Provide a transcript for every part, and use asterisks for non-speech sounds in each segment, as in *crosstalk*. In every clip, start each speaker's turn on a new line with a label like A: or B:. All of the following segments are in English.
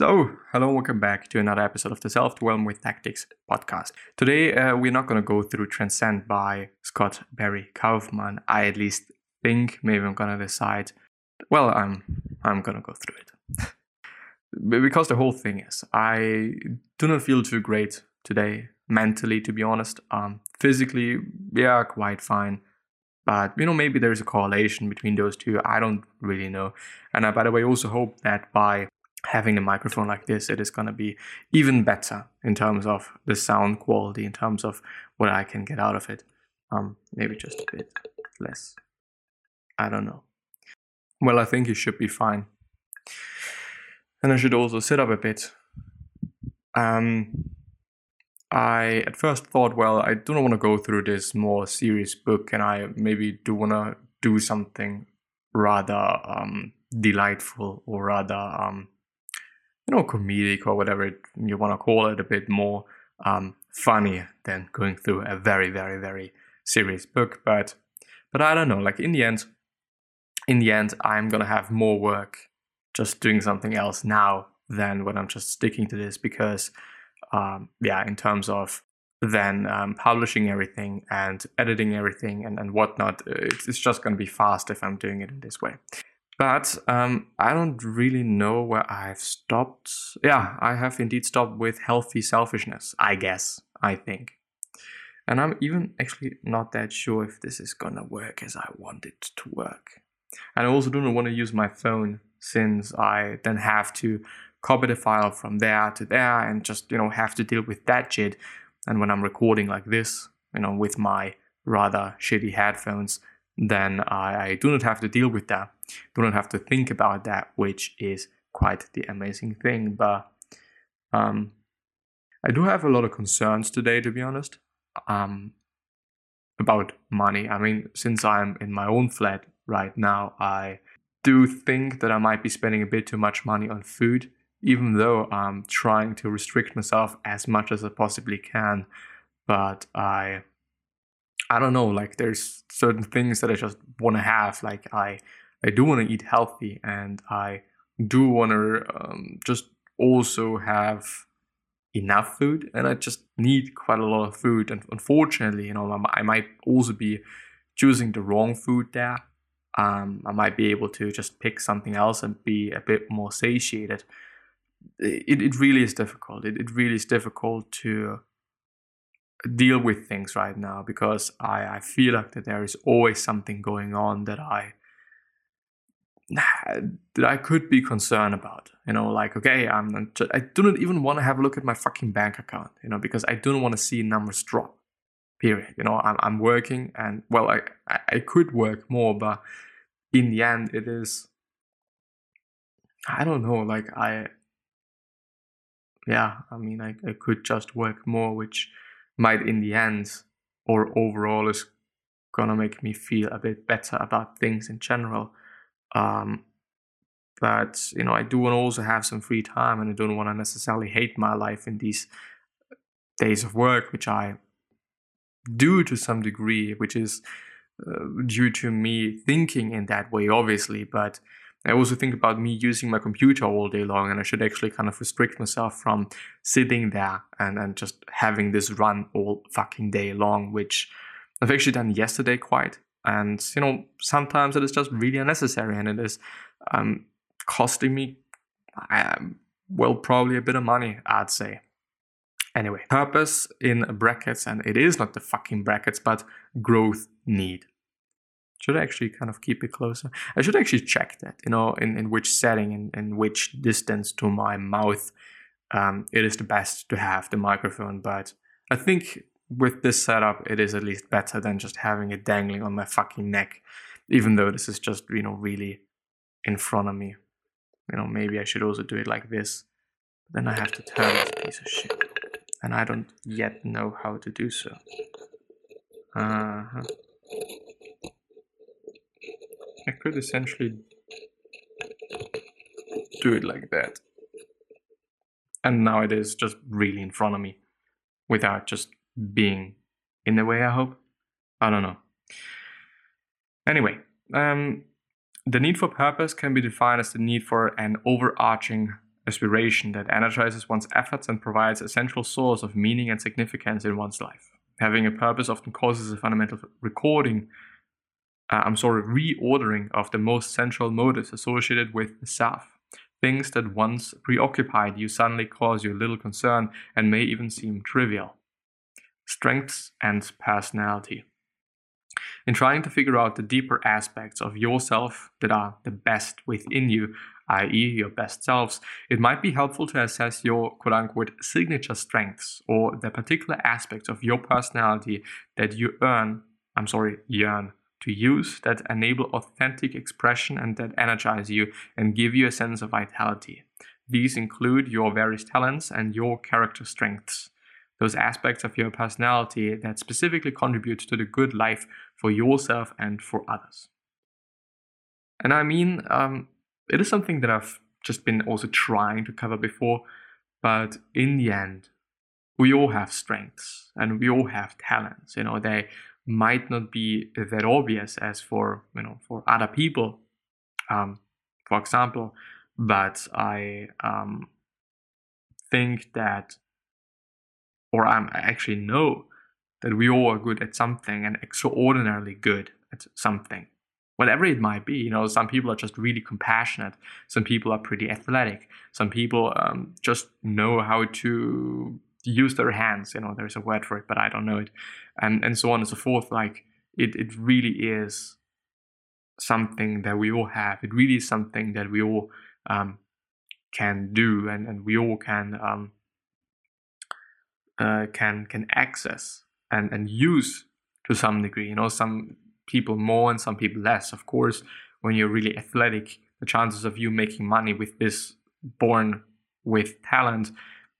A: So, hello and welcome back to another episode of the Self Dwelling with Tactics podcast. Today, uh, we're not going to go through Transcend by Scott Barry Kaufman. I at least think maybe I'm going to decide. Well, I'm I'm going to go through it *laughs* because the whole thing is I do not feel too great today mentally, to be honest. Um, physically, yeah, quite fine. But you know, maybe there's a correlation between those two. I don't really know. And I, by the way, also hope that by having a microphone like this, it is going to be even better in terms of the sound quality, in terms of what I can get out of it. Um, maybe just a bit less. I don't know. Well, I think it should be fine. And I should also sit up a bit. Um, I at first thought, well, I do not want to go through this more serious book, and I maybe do want to do something rather um, delightful or rather um, you know, comedic or whatever you want to call it, a bit more um, funny than going through a very, very, very serious book. But, but I don't know. Like in the end, in the end, I'm gonna have more work just doing something else now than when I'm just sticking to this because, um, yeah, in terms of then um, publishing everything and editing everything and, and whatnot, it's, it's just to be fast if I'm doing it in this way. But um, I don't really know where I've stopped. Yeah, I have indeed stopped with healthy selfishness, I guess, I think. And I'm even actually not that sure if this is gonna work as I want it to work. And I also don't want to use my phone since I then have to copy the file from there to there and just, you know, have to deal with that shit. And when I'm recording like this, you know, with my rather shitty headphones, then I, I do not have to deal with that, do not have to think about that, which is quite the amazing thing. But um, I do have a lot of concerns today, to be honest, um, about money. I mean, since I'm in my own flat right now, I do think that I might be spending a bit too much money on food, even though I'm trying to restrict myself as much as I possibly can. But I I don't know, like there's certain things that I just want to have. Like I, I do want to eat healthy, and I do want to um, just also have enough food, and I just need quite a lot of food. And unfortunately, you know, I might also be choosing the wrong food there. Um, I might be able to just pick something else and be a bit more satiated. It, it really is difficult. It, it really is difficult to deal with things right now because I, I feel like that there is always something going on that I that I could be concerned about. You know, like okay, I'm just, I do not even want to have a look at my fucking bank account. You know, because I don't want to see numbers drop. Period. You know, I'm I'm working and well, I I could work more, but in the end, it is. I don't know. Like I. Yeah, I mean, I, I could just work more, which might in the end or overall is gonna make me feel a bit better about things in general. Um, but you know, I do want to also have some free time, and I don't want to necessarily hate my life in these days of work, which I do to some degree, which is uh, due to me thinking in that way, obviously. But I also think about me using my computer all day long, and I should actually kind of restrict myself from sitting there and, and just having this run all fucking day long, which I've actually done yesterday quite. And, you know, sometimes it is just really unnecessary and it is um, costing me, um, well, probably a bit of money, I'd say. Anyway, purpose in brackets, and it is not the fucking brackets, but growth need should actually kind of keep it closer? I should actually check that, you know, in, in which setting and in, in which distance to my mouth um, it is the best to have the microphone. But I think with this setup, it is at least better than just having it dangling on my fucking neck, even though this is just, you know, really in front of me. You know, maybe I should also do it like this. Then I have to turn this piece of shit. And I don't yet know how to do so. Uh huh. I could essentially do it like that. And now it is just really in front of me without just being in the way, I hope. I don't know. Anyway, um, the need for purpose can be defined as the need for an overarching aspiration that energizes one's efforts and provides a central source of meaning and significance in one's life. Having a purpose often causes a fundamental recording, uh, I'm sorry, reordering of the most central motives associated with the self. Things that once preoccupied you suddenly cause you little concern and may even seem trivial. Strengths and personality. In trying to figure out the deeper aspects of yourself that are the best within you, i.e., your best selves, it might be helpful to assess your quote unquote signature strengths or the particular aspects of your personality that you earn, I'm sorry, yearn to use that enable authentic expression and that energize you and give you a sense of vitality. These include your various talents and your character strengths, those aspects of your personality that specifically contribute to the good life for yourself and for others. And I mean, um, it is something that I've just been also trying to cover before, but in the end, we all have strengths and we all have talents. You know, they might not be that obvious as for you know for other people um, for example but i um, think that or i actually know that we all are good at something and extraordinarily good at something whatever it might be you know some people are just really compassionate some people are pretty athletic some people um, just know how to use their hands you know there's a word for it but i don't know it and and so on and so forth like it it really is something that we all have it really is something that we all um, can do and and we all can um, uh, can can access and and use to some degree you know some people more and some people less of course when you're really athletic the chances of you making money with this born with talent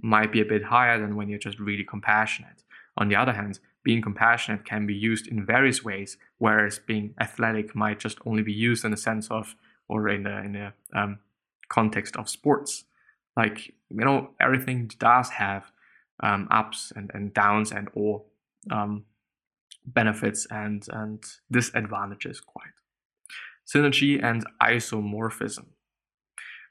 A: might be a bit higher than when you're just really compassionate. On the other hand, being compassionate can be used in various ways, whereas being athletic might just only be used in the sense of or in the in the um, context of sports. Like you know, everything does have um, ups and, and downs and or um, benefits and and disadvantages quite. Synergy and isomorphism.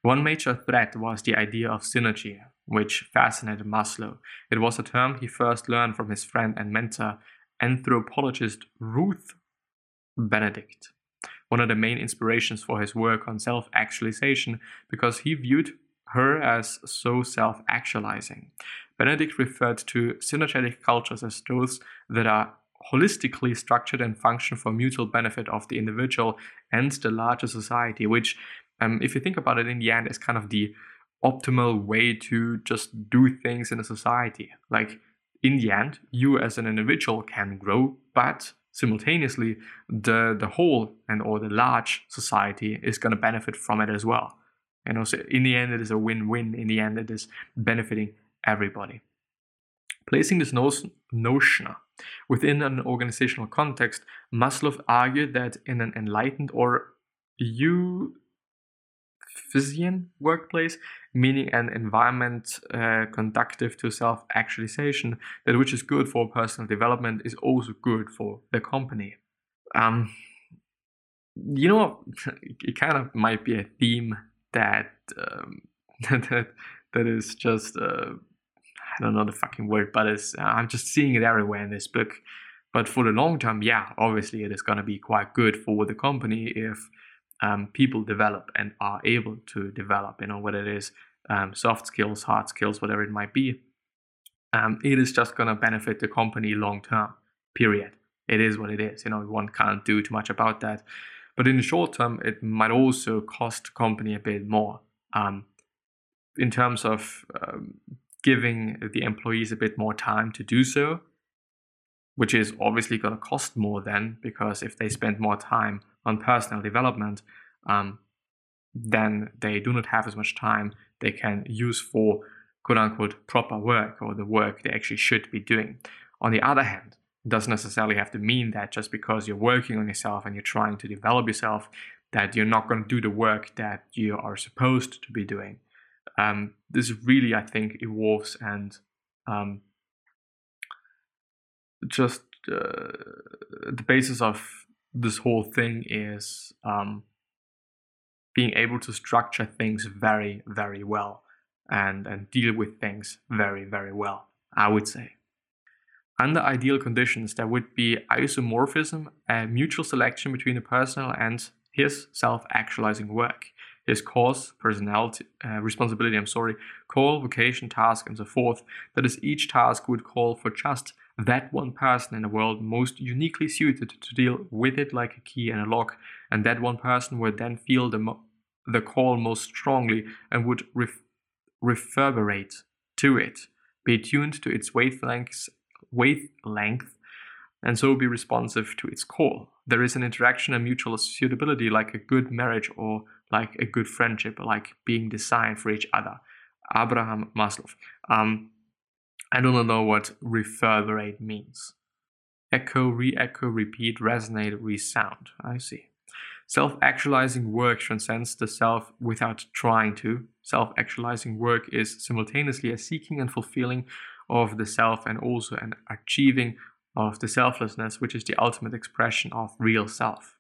A: One major threat was the idea of synergy, which fascinated Maslow. It was a term he first learned from his friend and mentor, anthropologist Ruth Benedict, one of the main inspirations for his work on self actualization because he viewed her as so self actualizing. Benedict referred to synergetic cultures as those that are holistically structured and function for mutual benefit of the individual and the larger society, which, um, if you think about it in the end, is kind of the optimal way to just do things in a society. Like in the end, you as an individual can grow, but simultaneously the the whole and or the large society is going to benefit from it as well. And also in the end it is a win-win. In the end it is benefiting everybody. Placing this notion within an organizational context, Maslow argued that in an enlightened or you Physian workplace, meaning an environment uh, conductive to self actualization, that which is good for personal development is also good for the company. Um, you know, *laughs* it kind of might be a theme that um, *laughs* that that is just uh, I don't know the fucking word, but it's uh, I'm just seeing it everywhere in this book. But for the long term, yeah, obviously it is going to be quite good for the company if um, people develop and are able to develop, you know, whether it is um, soft skills, hard skills, whatever it might be, um, it is just going to benefit the company long term, period. It is what it is. You know, one can't do too much about that. But in the short term, it might also cost the company a bit more um, in terms of um, giving the employees a bit more time to do so, which is obviously going to cost more then because if they spend more time on personal development, um, then they do not have as much time they can use for quote unquote proper work or the work they actually should be doing. On the other hand, it doesn't necessarily have to mean that just because you're working on yourself and you're trying to develop yourself, that you're not going to do the work that you are supposed to be doing. Um, this really, I think, evolves and um, just uh, the basis of this whole thing is um, being able to structure things very, very well. and, and deal with things very, very well, I would say. Under ideal conditions, there would be isomorphism, a mutual selection between the personal and his self actualizing work, his cause, personality, uh, responsibility, I'm sorry, call, vocation, task, and so forth. That is, each task would call for just that one person in the world most uniquely suited to deal with it like a key and a lock, and that one person would then feel the, the call most strongly and would reverberate to it, be tuned to its wavelengths, wavelength, and so be responsive to its call. There is an interaction and mutual suitability like a good marriage or like a good friendship, like being designed for each other. Abraham Maslow. Um, I don't know what reverberate means. Echo, re echo, repeat, resonate, resound. I see. Self actualizing work transcends the self without trying to. Self actualizing work is simultaneously a seeking and fulfilling of the self and also an achieving of the selflessness, which is the ultimate expression of real self.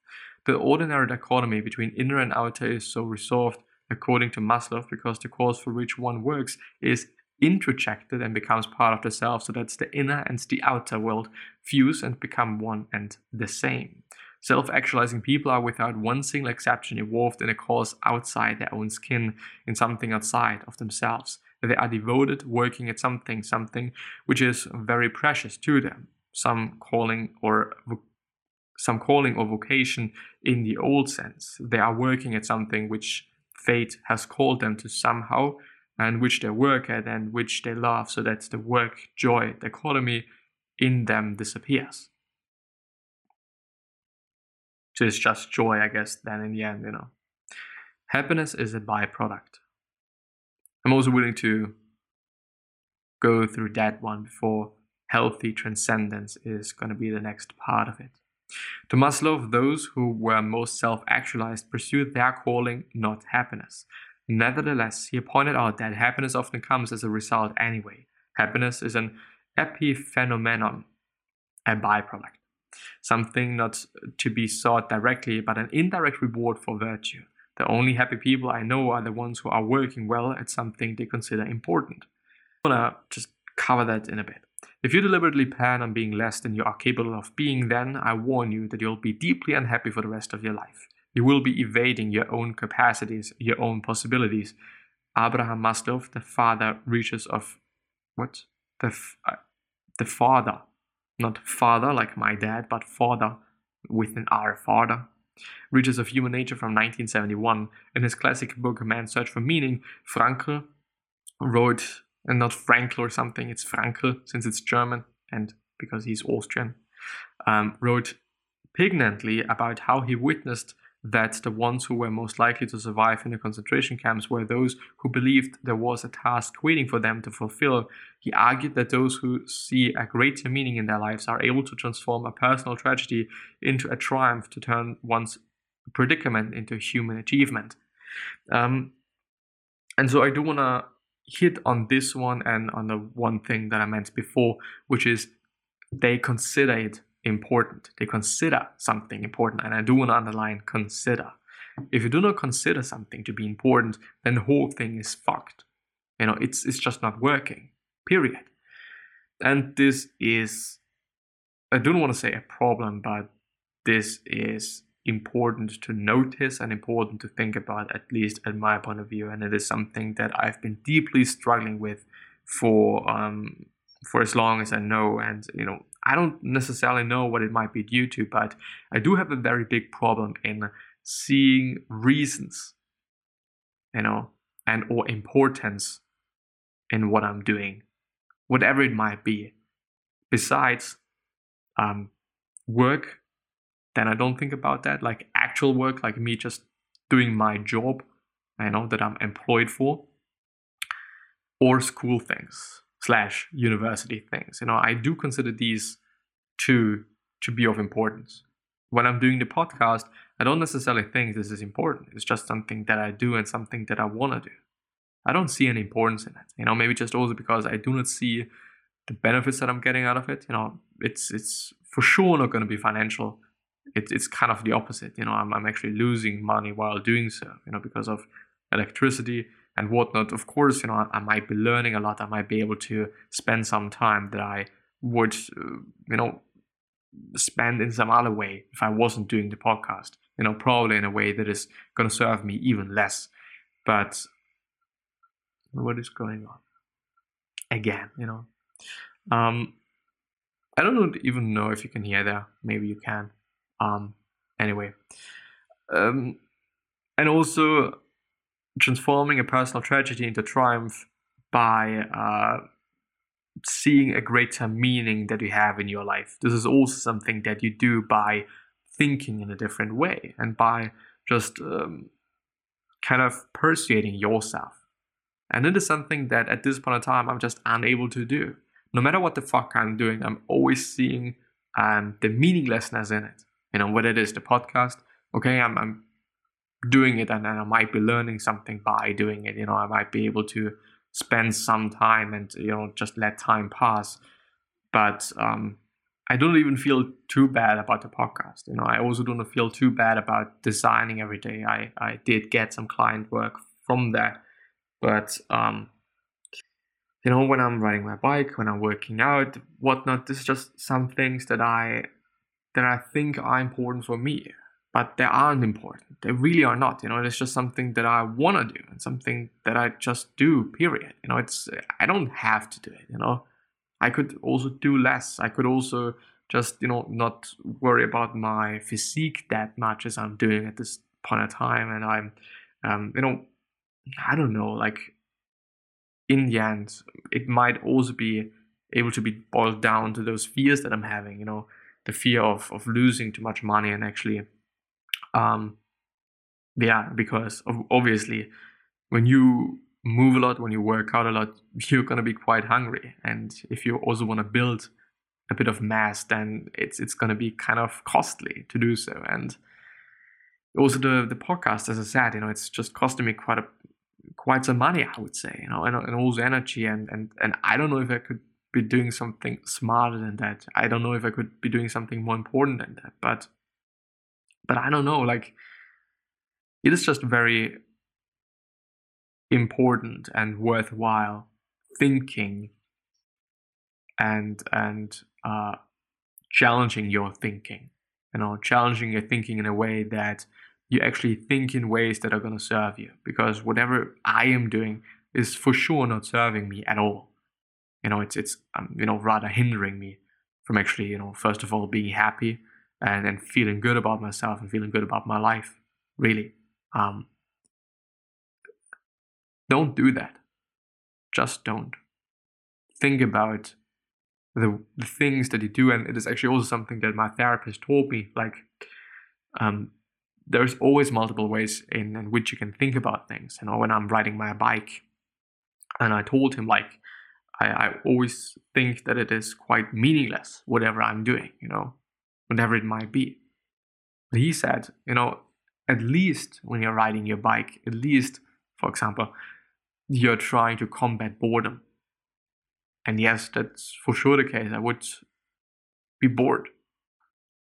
A: The ordinary dichotomy between inner and outer is so resolved according to Maslow because the cause for which one works is introjected and becomes part of the self so that the inner and the outer world fuse and become one and the same. Self actualizing people are without one single exception involved in a cause outside their own skin, in something outside of themselves. They are devoted, working at something, something which is very precious to them. Some calling or some calling or vocation in the old sense. They are working at something which fate has called them to somehow and which they work at and which they love, so that the work, joy, the economy in them disappears. So it's just joy, I guess, then in the end, you know. Happiness is a byproduct. I'm also willing to go through that one before healthy transcendence is going to be the next part of it. To Maslow, those who were most self actualized pursued their calling, not happiness. Nevertheless, he pointed out that happiness often comes as a result anyway. Happiness is an epiphenomenon, a byproduct, something not to be sought directly, but an indirect reward for virtue. The only happy people I know are the ones who are working well at something they consider important. I wanna just cover that in a bit. If you deliberately plan on being less than you are capable of being, then I warn you that you'll be deeply unhappy for the rest of your life. You will be evading your own capacities, your own possibilities. Abraham Maslow, the father reaches of what? The, uh, the father, not father like my dad, but father with an R, father. Reaches of Human Nature from 1971. In his classic book Man's Search for Meaning, Frankl wrote, and not Frankl or something, it's Frankl since it's German and because he's Austrian, um, wrote pignantly about how he witnessed that the ones who were most likely to survive in the concentration camps were those who believed there was a task waiting for them to fulfill. He argued that those who see a greater meaning in their lives are able to transform a personal tragedy into a triumph to turn one's predicament into a human achievement. Um, and so I do want to hit on this one and on the one thing that I meant before, which is they consider it important. They consider something important. And I do want to underline consider. If you do not consider something to be important, then the whole thing is fucked. You know, it's it's just not working. Period. And this is I don't want to say a problem, but this is important to notice and important to think about, at least at my point of view. And it is something that I've been deeply struggling with for um, for as long as I know. And you know, I don't necessarily know what it might be due to, but I do have a very big problem in seeing reasons, you know, and or importance in what I'm doing, whatever it might be. Besides um, work, then I don't think about that. Like actual work, like me just doing my job, you know that I'm employed for, or school things slash university things. You know, I do consider these two to be of importance. When I'm doing the podcast, I don't necessarily think this is important. It's just something that I do and something that I want to do. I don't see any importance in it. You know, maybe just also because I do not see the benefits that I'm getting out of it. You know, it's it's for sure not going to be financial. It's it's kind of the opposite. You know, I'm I'm actually losing money while doing so. You know, because of electricity and whatnot. Of course, you know, I, might be learning a lot. I might be able to spend some time that I would, uh, you know, spend in some other way if I wasn't doing the podcast. You know, probably in a way that is going to serve me even less. But what is going on? Again, you know. Um, I don't even know if you can hear that. Maybe you can. Um, anyway. Um, and also transforming a personal tragedy into triumph by uh, seeing a greater meaning that you have in your life. This is also something that you do by thinking in a different way and by just um, kind of persuading yourself. And it is something that at this point in time I'm just unable to do. No matter what the fuck I'm doing, I'm always seeing um, the meaninglessness in it. You know, whether it is the podcast, okay, I'm, I'm doing it and, I might be learning something by doing it. You know, I might be able to spend some time and you know just let time pass. But um, i don't even feel too bad about the podcast you know i also don't feel too bad about designing every day. I i did get some client work from that. But um, you know when i'm riding my bike when i'm working out whatnot this is just some things that i that i think are important for me but they aren't important. They really are not. You know, it's just something that I want to do and something that I just do. Period. You know, it's I don't have to do it. You know, I could also do less. I could also just you know not worry about my physique that much as I'm doing at this point of time, and I'm, um, you know, I don't know. Like in the end, it might also be able to be boiled down to those fears that I'm having. You know, the fear of of losing too much money and actually um, yeah, because obviously, when you move a lot, when you work out a lot, you're gonna be quite hungry, and if you also want to build a bit of mass, then it's it's gonna be kind of costly to do so. And also the the podcast, as I said, you know, it's just costing me quite a quite some money, I would say, you know, and, and also energy, and and and I don't know if I could be doing something smarter than that. I don't know if I could be doing something more important than that, but but I don't know, like it is just very important and worthwhile thinking and and uh, challenging your thinking you know challenging your thinking in a way that you actually think in ways that are going to serve you because whatever i am doing is for sure not serving me at all. You know it's it's um, you know rather hindering me from actually you know first of all being happy and, and feeling good about myself and feeling good about my life, really. Um, don't do that. Just don't. Think about the, the things that you do, and it is actually also something that my therapist told me. Like, um, there's always multiple ways in, in which you can think about things. You know, when I'm riding my bike, and I told him like, I, I always think that it is quite meaningless whatever I'm doing. You know, whatever it might be. But he said, you know, at least when you're riding your bike, at least, for example, you're trying to combat boredom. And yes, that's for sure the case. I would be bored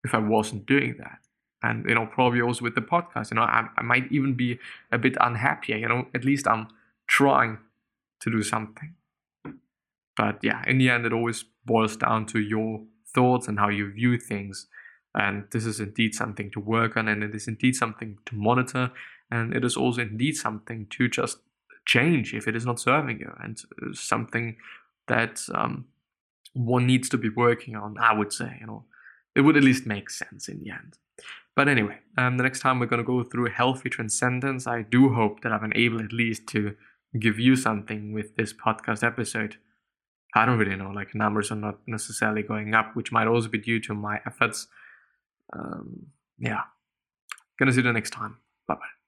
A: if I wasn't doing that. And, you know, probably also with the podcast, you know, I, I might even be a bit unhappy. You know, at least I'm trying to do something. But yeah, in the end, it always boils down to your thoughts and how you view things. And this is indeed something to work on, and it is indeed something to monitor, and it is also indeed something to just change if it is not serving you, and something that um, one needs to be working on. I would say, you know, it would at least make sense in the end. But anyway, um, the next time we're going to go through healthy transcendence, I do hope that I've been able at least to give you something with this podcast episode. I don't really know. Like numbers are not necessarily going up, which might also be due to my efforts. Um, yeah. Gonna see you the next time. Bye bye.